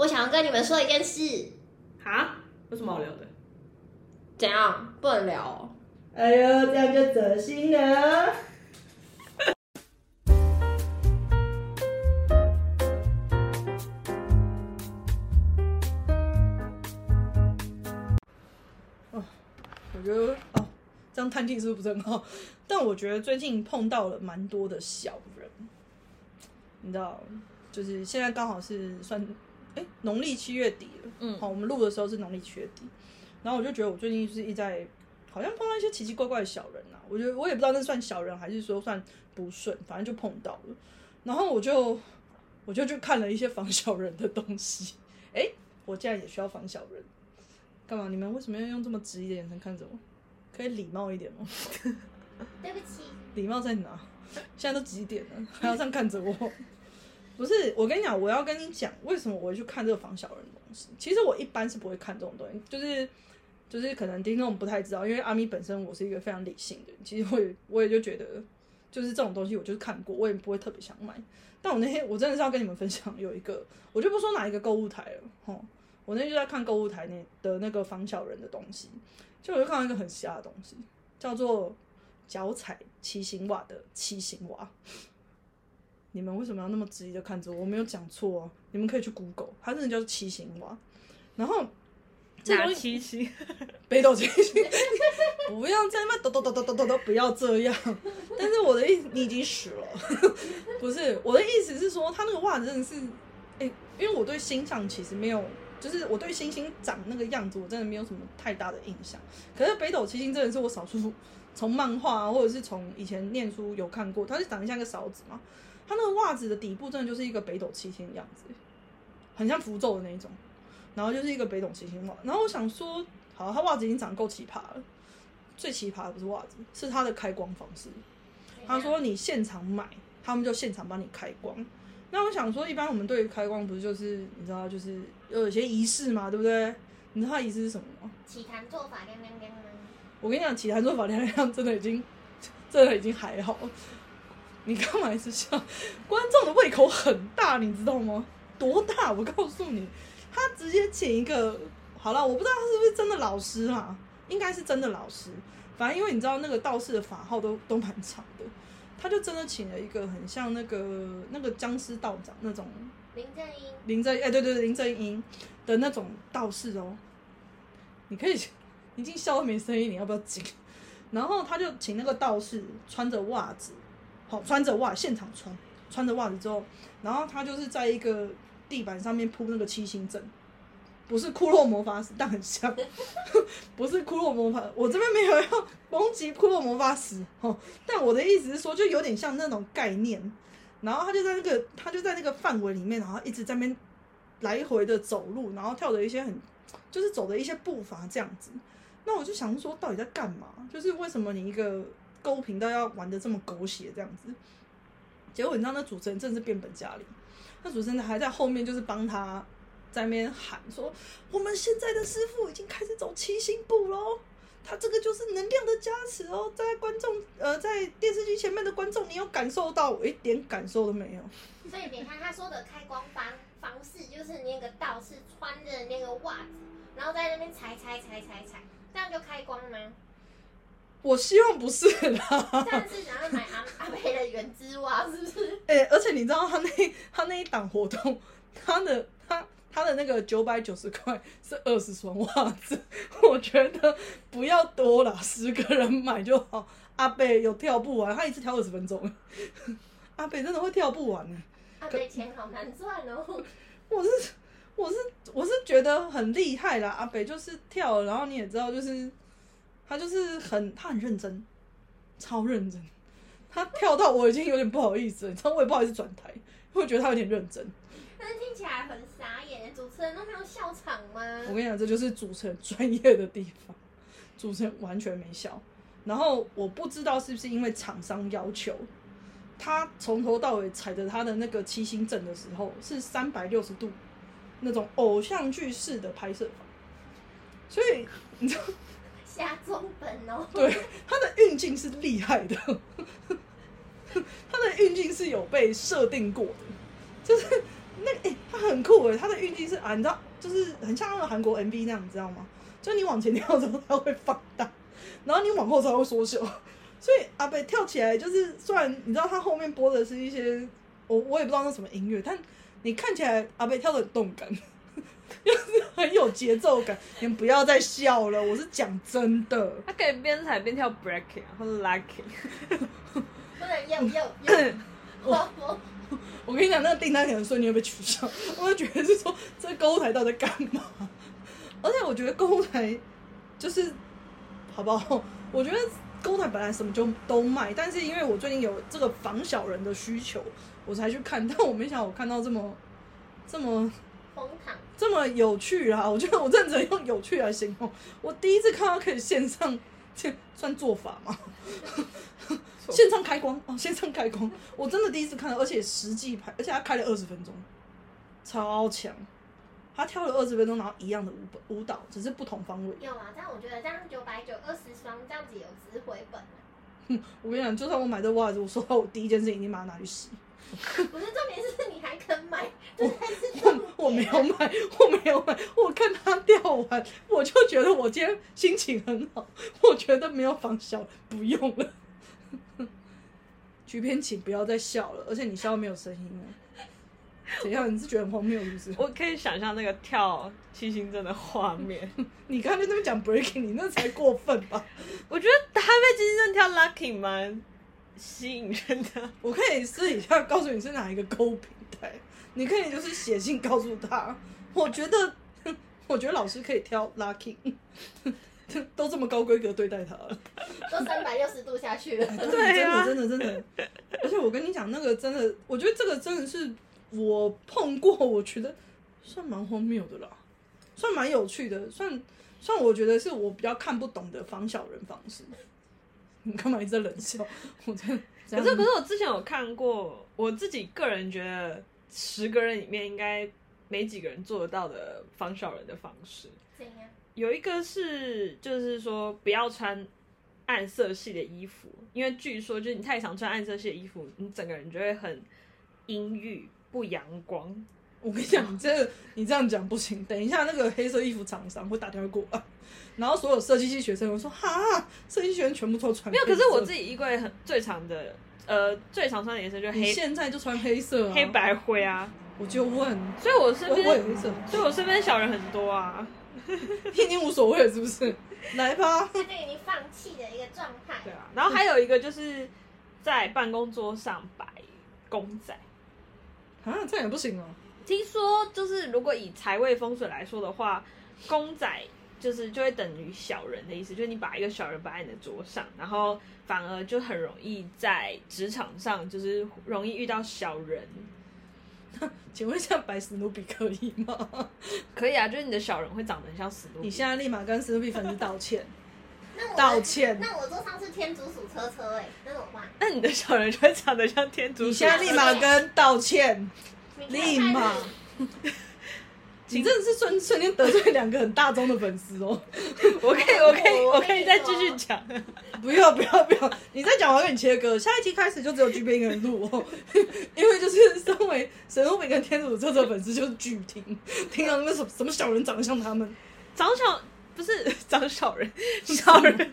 我想要跟你们说一件事，哈？有什么好聊的？怎样不能聊、哦？哎呦，这样就走心了。哦，我觉得哦，这样探听是不是不是很好？但我觉得最近碰到了蛮多的小人，你知道，就是现在刚好是算哎农历七月底了，嗯好，我们录的时候是农历七月底，然后我就觉得我最近就是一直在好像碰到一些奇奇怪怪的小人啊，我觉得我也不知道那算小人还是说算不顺，反正就碰到了，然后我就我就去看了一些防小人的东西，哎、我竟然也需要防小人，干嘛？你们为什么要用这么直疑的眼神看着我？可以礼貌一点吗？对不起，礼貌在哪？现在都几点了，还要这样看着我？不是，我跟你讲，我要跟你讲，为什么我会去看这个防小人的东西。其实我一般是不会看这种东西，就是就是可能听众不太知道，因为阿咪本身我是一个非常理性的人，其实我也我也就觉得，就是这种东西我就是看过，我也不会特别想买。但我那天我真的是要跟你们分享，有一个我就不说哪一个购物台了，吼，我那天就在看购物台那的那个防小人的东西，就我就看到一个很瞎的东西，叫做脚踩七星袜的七星袜。你们为什么要那么质疑的看着我？我没有讲错哦，你们可以去 Google，它真的叫做七星袜。然后这东西七星？北斗七星，不要在那抖抖抖抖抖抖抖，不要这样。但是我的意思，你已经死了，不是我的意思是说，他那个袜子真的是，哎、因为我对星象其实没有，就是我对星星长那个样子，我真的没有什么太大的印象。可是北斗七星真的是我少数从漫画、啊、或者是从以前念书有看过，它是长得像一个勺子嘛，它那个袜子的底部真的就是一个北斗七星的样子，很像符咒的那一种。然后就是一个北斗七星袜。然后我想说，好，他袜子已经长得够奇葩了，最奇葩的不是袜子，是它的开光方式。他说你现场买，他们就现场帮你开光。那我想说，一般我们对于开光不是就是你知道，就是有一些仪式嘛，对不对？你知道它仪式是什么吗？起坛做法亮亮亮吗？我跟你讲，起坛做法亮亮真的已经，真的已经还好了。你干嘛一直笑？观众的胃口很大，你知道吗？多大？我告诉你，他直接请一个，好了，我不知道他是不是真的老师啦，应该是真的老师。反正因为你知道那个道士的法号都都蛮长的，他就真的请了一个很像那个那个僵尸道长那种林正英，林正哎、对对对，林正英的那种道士哦，你可以已经笑到没声音，你要不要紧？然后他就请那个道士穿着袜子，好穿着袜现场穿，穿着袜子之后，然后他就是在一个地板上面铺那个七星阵，不是骷髅魔法使，但很像，不是骷髅魔法，我这边没有要攻击骷髅魔法使哦，但我的意思是说，就有点像那种概念，然后他就在那个他就在那个范围里面，然后一直在那边来回的走路，然后跳的一些很就是走的一些步伐这样子。那我就想说，到底在干嘛？就是为什么你一个购物频道要玩的这么狗血这样子？结果你知道那主持人真的是变本加厉，那主持人还在后面就是帮他在那边喊说，我们现在的师傅已经开始走七星步喽。他这个就是能量的加持哦，在观众呃，在电视机前面的观众，你有感受到？我一点感受都没有。所以你看他说的开光方方式，就是那个道士穿着那个袜子，然后在那边踩踩踩踩踩，这样就开光吗？我希望不是啦。这样是想要买阿阿贝的原汁袜，是不是？哎、而且你知道他那 他那一档活动，他的他他的那个九百九十块是二十双袜子，我觉得不要多了，十个人买就好。阿贝有跳不完，他一次跳二十分钟，阿贝真的会跳不完呢。阿贝钱好难赚哦。我是我是我是觉得很厉害啦，阿北就是跳，然后你也知道，就是他就是很他很认真，超认真，他跳到我已经有点不好意思了，你知道我也不好意思转台，因为我觉得他有点认真。但是听起来很傻眼，主持人都没有笑场吗？我跟你讲，这就是主持人专业的地方，主持人完全没笑。然后我不知道是不是因为厂商要求，他从头到尾踩着他的那个七星阵的时候是三百六十度那种偶像剧式的拍摄法，所以你知道，下中本哦。对他的运镜是厉害的，他的运镜是有被设定过的，就是那哎、他很酷诶，它的运镜是啊，你知道，就是很像那个韩国 MV 那样，你知道吗？就你往前跳的时候，它会放大，然后你往后才会缩小。所以阿北跳起来，就是虽然你知道他后面播的是一些我我也不知道那什么音乐，但你看起来阿北跳的很动感，就 是很有节奏感。你们不要再笑了，我是讲真的。他可以边踩边跳 breaking 或者 locking，不能又又又，我我我跟你讲，那个订单可能瞬间会被取消。我就觉得是说，这购物台到底在干嘛？而且我觉得购物台就是好不好？我觉得购物台本来什么就都卖，但是因为我最近有这个防小人的需求，我才去看。但我没想到我看到这么这么荒唐，这么有趣啊！我觉得我真的只能用有趣来形容。我第一次看到可以线上，这 算做法吗？线上开光哦，线上开光，我真的第一次看到，而且实际拍，而且他开了二十分钟，超强。他跳了二十分钟，然后一样的舞舞蹈，只是不同方位。有啊，但我觉得这样九百九二十双，这样子有值回本啊。我跟你讲，就算我买这袜子，我说到我第一件事情一定把它拿去洗。不是重点是你还肯买，这才是我我没有买，我没有买。我看他掉完，我就觉得我今天心情很好。我觉得没有仿小，不用了。菊片，请不要再笑了，而且你笑没有声音了。怎样？你是觉得很荒谬是不是？我可以想象那个跳七星阵的画面。你刚才在那边讲 breaking，你那才过分吧？我觉得他被七星阵跳 locking 蛮吸引人的。我可以私底下告诉你是哪一个购物平台，你可以就是写信告诉他。我觉得，我觉得老师可以挑 lucky，都这么高规格对待他了。都三百六十度下去了。对啊真的真的真的。而且我跟你讲，那个真的，我觉得这个真的是我碰过，我觉得算蛮荒谬的啦，算蛮有趣的，算算我觉得是我比较看不懂的防小人方式。你干嘛一直在冷笑？我真的可是可是我之前有看过，我自己个人觉得十个人里面应该没几个人做得到的防小人的方式。怎样？有一个是，就是说不要穿暗色系的衣服，因为据说就是你太常穿暗色系的衣服，你整个人就会很阴郁、不阳光。我跟你讲，你这个你这样讲不行。等一下，那个黑色衣服厂商会打电话过来，然后所有设计系学生会说：“哈，设计系学生全部都穿没有，可是我自己，己衣柜很最常的，呃，最常穿的颜色就是黑、现在就穿黑色、啊，黑，白灰啊，我就问，所以我身我我也边，黑色，所以我身边小人很多啊。你已经无所谓了，是不是？来吧，这就已经放弃的一个状态。对啊，然后还有一个就是在办公桌上摆公仔。啊，这样也不行哦。听说就是如果以财位风水来说的话，公仔就是就会等于小人的意思，就是你把一个小人摆在你的桌上，然后反而就很容易在职场上就是容易遇到小人。请问一下，白史努比可以吗？可以啊，就是你的小人会长得很像史努比。你现在立马跟史努比粉丝道歉，那我道歉。那我桌上是天竺鼠车车哎，那怎么办？那你的小人就会长得像天竺鼠。你现在立马跟道歉，立天马。你真的是瞬瞬间得罪两个很大众的粉丝哦。我可以，我可以，我我可以再继续讲。不要不要不要！你再讲，我要跟你切割。下一期开始就只有剧边一个人录哦，因为就是身为神农饼跟天主车车粉丝就是巨听，听到那个什么什么小人长得像他们，长小不是长小人，小人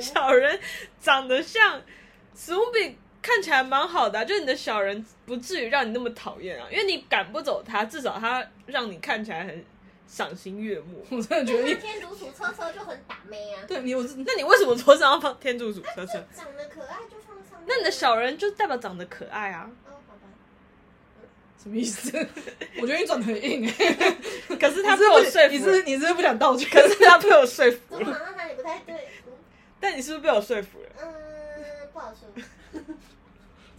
小人长得像史努比，看起来蛮好的啊、就是你的小人不至于让你那么讨厌啊，因为你赶不走他，至少他让你看起来很赏心悦目。我真的觉得你天竺鼠车车就很打妹啊，对你我是那你为什么桌上要放天竺鼠车车？长得可爱就放上。那你的小人就代表长得可爱啊，哦，好吧，什么意思？我觉得你转的很硬哎、可是他是被我说你服你，是你是不是不想道歉？可是他被我说服了，好像哪里不太对？嗯但你是不是被我说服了？嗯，不好说。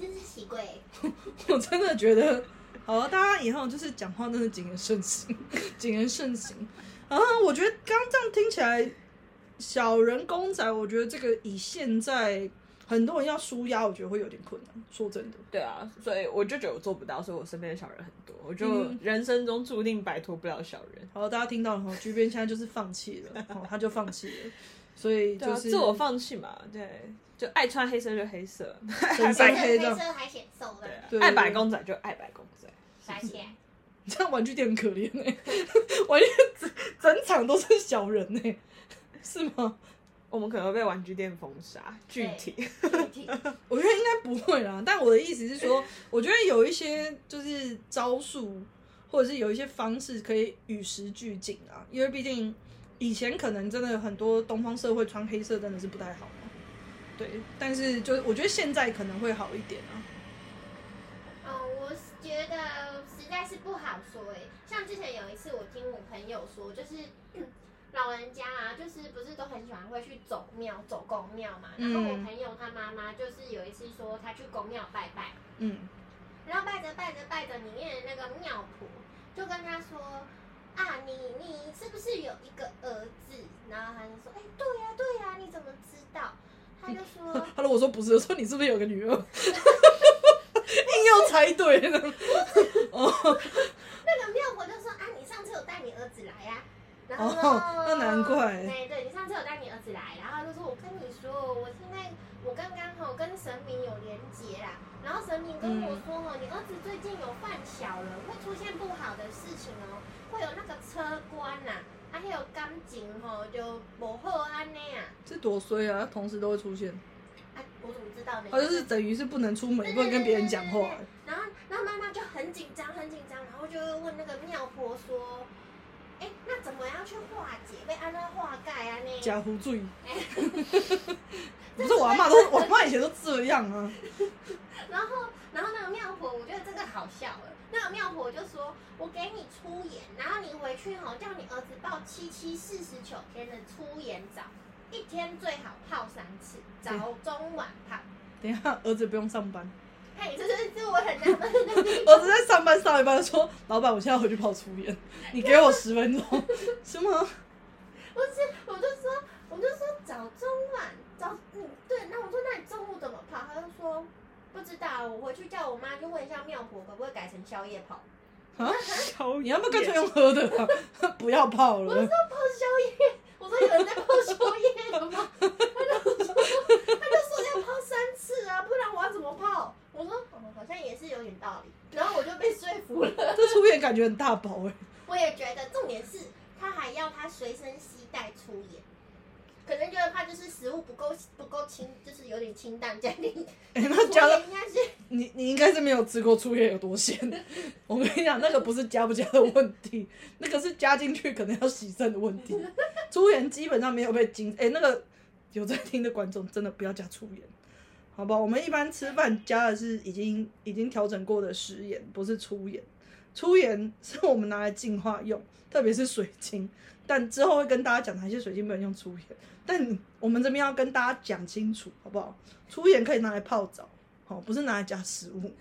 真是奇怪，我真的觉得，好了，大家以后就是讲话真的谨言慎行，谨言慎行。然后我觉得刚刚这样听起来，小人公仔，我觉得这个以现在很多人要舒压，我觉得会有点困难。说真的，对啊，所以我就觉得我做不到，所以我身边的小人很多，我就嗯人生中注定摆脱不了小人。好，大家听到了哈，居边现在就是放弃了，哦，他就放弃了，所以就是自我放弃嘛，对，就爱穿黑色就黑色，深黑色。深黑的黑色还显瘦的。对，爱白公仔就爱白公仔。甩起来。这样玩具店很可怜哎、玩具整整场都是小人哎、是吗？我们可能会被玩具店封杀。具体。具体。我觉得应该不会啦，但我的意思是说，我觉得有一些就是招数，或者是有一些方式可以与时俱进啊，因为毕竟以前可能真的很多东方社会穿黑色真的是不太好。嘛，对，但是就是我觉得现在可能会好一点啊，嗯，我觉得实在是不好说诶。像之前有一次，我听我朋友说，就是嗯 老人家啊，就是不是都很喜欢会去走庙、走公庙嘛。然后我嗯朋友他妈妈就是有一次说，他去公庙拜拜，嗯，然后拜着拜着拜着，里面的那个庙婆就跟他说。啊，你你是不是有一个儿子？然后他就说，哎、对呀、对呀、你怎么知道？他就说，他如果说不是，我说你是不是有个女儿？硬要猜对了，哦，那个庙婆就说啊，你上次有带你儿子来呀、然后说，哦那难怪。对对，你上次有带你儿子来，然后就说我跟你说，我现在我刚刚好跟神明有连结啦，然后神明跟我说哦，你儿子最近有犯小人，会出现不好的事情哦，会有那个车关呐、啊，还有感情吼就不好安尼啊，这多衰啊！同时都会出现，啊，我怎么知道呢？他就是等于是不能出门，不能跟别人讲话。然后，然后妈妈就很紧张，很紧张，然后就会问那个庙婆说：“哎，那怎么样去化解？被安那化盖啊？那假胡醉，不是我阿妈都，我阿妈以前都这样啊。然后，然后那个妙婆，我觉得这个好笑了。那个妙婆就说：“我给你出盐，然后你回去吼，叫你儿子泡七七四十九天的出盐澡，一天最好泡三次，早中晚泡。等一下，儿子不用上班，嘿，这是这我很纳闷的地儿子在上班上一班说：“老板，我现在回去泡粗盐，你给我十分钟。”什么？不是，我就说，我就说早中晚早，嗯，对，那我说那你中午怎么泡？他就说不知道，我回去叫我妈去问一下妙婆，可不可以改成宵夜泡？啊？宵你要不要干脆用喝的、啊？不要泡了。我说泡宵夜，我说有人在泡宵夜的吗？他就说，他就说要泡三次啊，不然我要怎么泡？我说哦，好像也是有点道理，然后我就被说服了。这粗盐感觉很大包哎、我也觉得，重点是他还要他随身携带粗盐，觉得怕就是食物不够不够清，就是有点清淡，家里 哎、那加粗了应该是你你应该是没有吃过粗盐有多咸。我跟你讲，那个不是加不加的问题，那个是加进去可能要洗肾的问题。粗盐基本上没有被精，哎、那个有在听的观众真的不要加粗盐，好吧？我们一般吃饭加的是已经已经调整过的食盐，不是粗盐。粗盐是我们拿来净化用，特别是水晶。但之后会跟大家讲哪些水晶不能用粗盐，但我们这边要跟大家讲清楚，好不好？粗盐可以拿来泡澡，好，不是拿来加食物。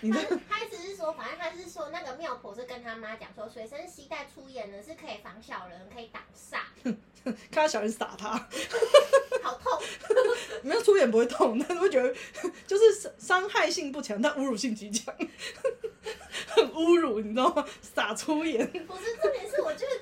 你他这 他只是说，反正他是说那个妙婆是跟他妈讲说，随身携带粗盐呢是可以防小人，可以挡煞，看到小人撒他，好痛。没有粗眼不会痛，但是会觉得就是伤伤害性不强，但侮辱性极强，很侮辱，你知道吗？撒粗眼，不是，重点是我觉得最好笑的是？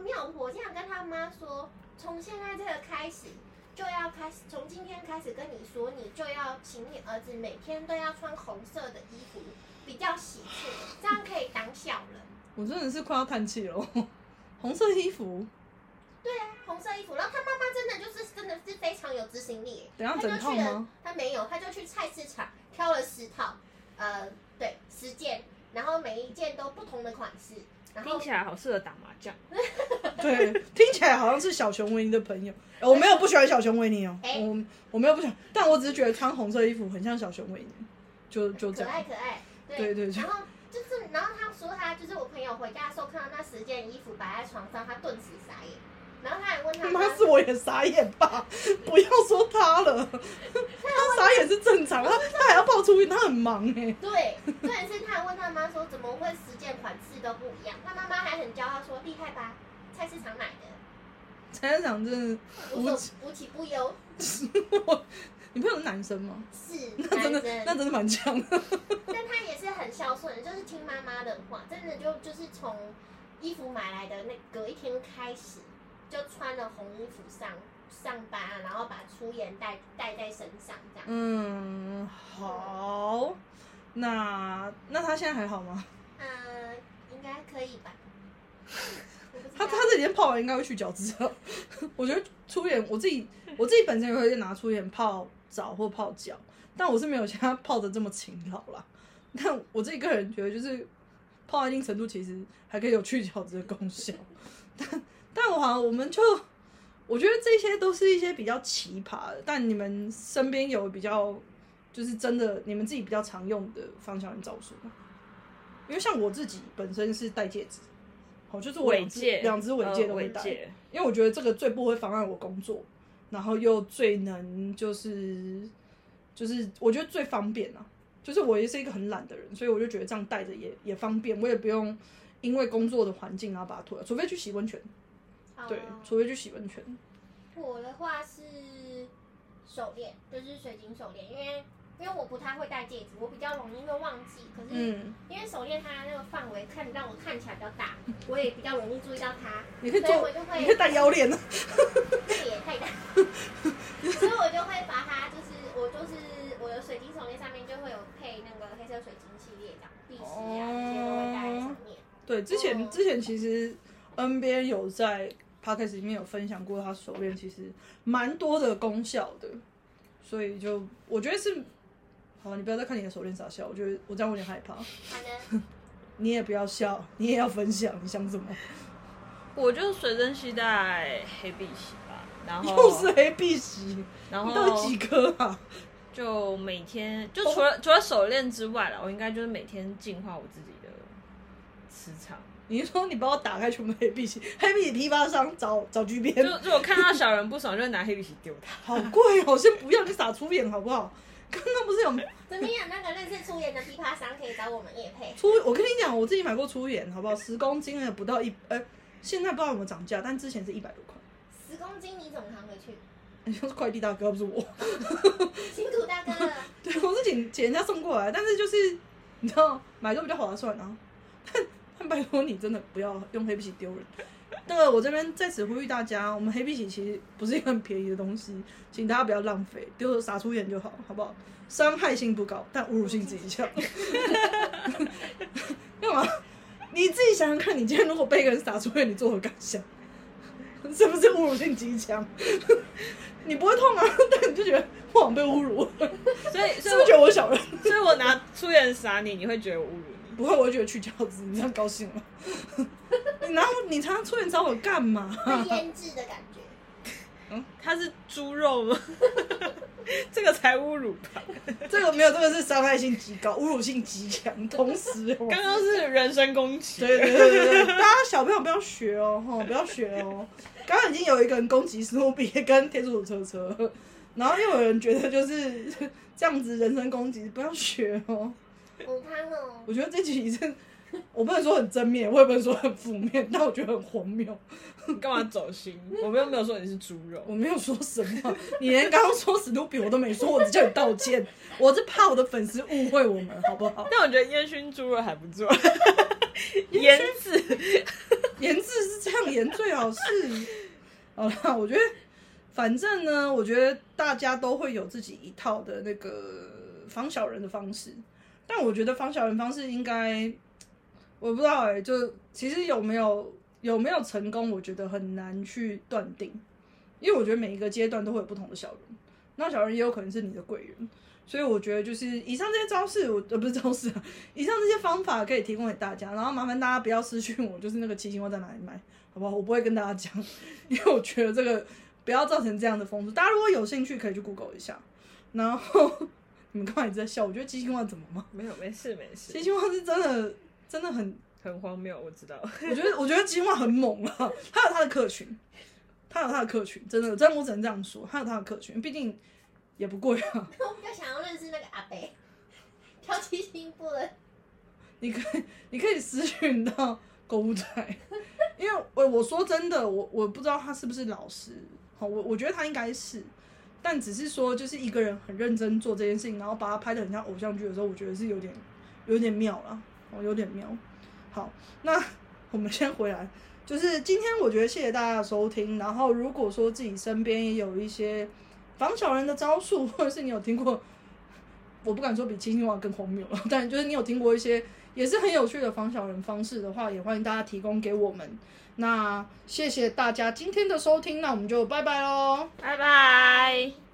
那个那个庙婆竟然跟他妈说，从现在这个开始就要开始，从今天开始跟你说，你就要请你儿子每天都要穿红色的衣服，比较喜庆，这样可以挡小人。我真的是快要叹气了。红色衣服，对啊，红色衣服，然后他妈妈真的就是真的是非常有执行力。等一下他就去了整套吗？他没有，他就去菜市场挑了十套，呃，对，十件，然后每一件都不同的款式，听起来好适合打麻将。对，听起来好像是小熊维尼的朋友。呃我没有不喜欢小熊维尼哦，哎我我没有不喜欢，但我只是觉得穿红色衣服很像小熊维尼，就就这样。可爱可爱，对对对然后就是，然后他说他就是我朋友回家的时候看到那十件衣服摆在床上，他顿时傻眼。然后他还问他妈是我也傻眼吧，不要说他了，他傻眼是正常，他他还要爆出，他很忙哎、对，重点是他还问他妈说怎么会十件款式都不一样？他妈妈还很骄傲说厉害吧，菜市场买的，菜市场真的无无奇不有，你朋友是男生吗？是那真的。那真的蛮强的。但他也是很孝顺，就是听妈妈的话，真的就就是从衣服买来的那隔一天开始，就穿了红衣服上上班啊，然后把粗盐带带在身上这样。嗯，好，那那他现在还好吗？嗯，应该可以吧。他他这几天泡完应该会去角质啊。我觉得粗盐，我自己我自己本身也会拿粗盐泡澡或泡脚，但我是没有像他泡的这么勤劳啦。但我自己个人觉得，就是泡到一定程度，其实还可以有去角质的功效。但但我好像我们就我觉得这些都是一些比较奇葩的，但你们身边有比较就是真的你们自己比较常用的方向人招数吗？因为像我自己本身是戴戒指，哦，就是我两只尾戒，两只尾戒都戴，因为我觉得这个最不会妨碍我工作，然后又最能就是就是我觉得最方便啊，就是我也是一个很懒的人，所以我就觉得这样戴着也也方便，我也不用因为工作的环境然后把它脱掉，除非去洗温泉，对哦，除非去洗温泉。我的话是手链，就是水晶手链，因为因为我不太会戴戒指，我比较容易会忘记。可是嗯，因为手链它那个范围看让我看起来比较大，我也比较容易注意到它，你可以做所以我就，会你可以戴腰链啊。这个也太大，所以我就会把它就是我就是我的水晶手链上面就会有配那个黑色水晶系列这样，碧玺啊这些都会戴在上面。对，之前、哦之前其实 NBA 有在 podcast 里面有分享过，他手链其实蛮多的功效的，所以就我觉得是，好，你不要再看你的手链傻笑，我觉得我这样有点害怕。好的，你也不要笑，你也要分享，你想什么？我就随身携带黑碧玺吧，然后又是黑碧玺，然你到底后几颗啊？就每天就除了、除了手链之外了，我应该就是每天净化我自己的磁场。你是说你帮我打开全部黑碧玺，黑碧玺批发商找找巨编，就就我看到小人不爽，就会拿黑碧玺丢他。好贵哦，先不要，你撒粗眼好不好？刚刚不是有怎么样？那个认识粗盐的批发商可以找我们叶配。粗，我跟你讲，我自己买过粗眼，好不好？十公斤的不到一，呃，现在不知道有没有涨价，但之前是一百多块。十公斤你怎么扛回去？你说是快递大哥，不是我。辛苦大哥了。对，我是请请人家送过来，但是就是你知道买个比较划算啊。但但 拜托你真的不要用黑碧玺丢人。那个我这边在此呼吁大家，我们黑碧玺其实不是一个很便宜的东西，请大家不要浪费，丢了撒出眼就好，好不好？伤害性不高，但侮辱性极强。干嘛？你自己想想看，你今天如果被一个人撒出眼，你作何感想？是不是侮辱性极强？你不会痛啊，但你就觉得我好像被侮辱了，所以，是不是觉得我小人？所以我拿出眼撒你，你会觉得我侮辱你。不会，我会觉得去饺子，你这样高兴了。然后你常常出现找我干嘛？腌制的感觉。它是猪肉吗？这个才侮辱吧！这个没有，这个是伤害性极高，侮辱性极强，同时哦。刚刚是人身攻击。对对对对对，大家小朋友不要学哦，哈，不要学哦。刚刚已经有一个人攻击史努比跟天竺鼠车车，然后又有人觉得就是这样子人身攻击，不要学哦。哦，我觉得这集是，我不能说很正面，我也不能说很负面，但我觉得很荒谬。你干嘛走心？我们又没有说你是猪肉。我没有说什么，你连刚刚说史努比我都没说，我只叫你道歉。我是怕我的粉丝误会我们，好不好？但我觉得烟熏猪肉还不错，腌制。研制是这样研最好是。好啦，我觉得反正呢，我觉得大家都会有自己一套的那个防小人的方式，但我觉得防小人方式应该，我不知道哎、就其实有没有有没有成功，我觉得很难去断定，因为我觉得每一个阶段都会有不同的小人，那小人也有可能是你的贵人。所以我觉得就是以上这些招式，我呃不是招式啊，以上这些方法可以提供给大家，然后麻烦大家不要私讯我，就是那个七星花在哪里买，好不好？我不会跟大家讲，因为我觉得这个不要造成这样的风俗。大家如果有兴趣，可以去 Google 一下。然后你们干嘛一直在笑？我觉得七星花怎么吗？没有，没事没七事，星花是真的真的很，很荒谬，我知道。我觉得我觉得七星花很猛啊，他有他的客群，他有他的客群，真的，真的我只能这样说，他有他的客群，毕竟也不贵啊。我比较想要认识那个阿北，挑七星部的。你可以，你可以私讯到购物台，因为我我说真的，我我不知道他是不是老师，好，我我觉得他应该是，但只是说就是一个人很认真做这件事情，然后把它拍的很像偶像剧的时候，我觉得是有点有点妙了，哦，有点妙。好，那我们先回来，就是今天我觉得谢谢大家的收听，然后如果说自己身边也有一些防小人的招数，或者是你有听过我不敢说比七星王更荒谬了，但就是你有听过一些也是很有趣的防小人方式的话，也欢迎大家提供给我们。那谢谢大家今天的收听，那我们就拜拜喽。拜拜。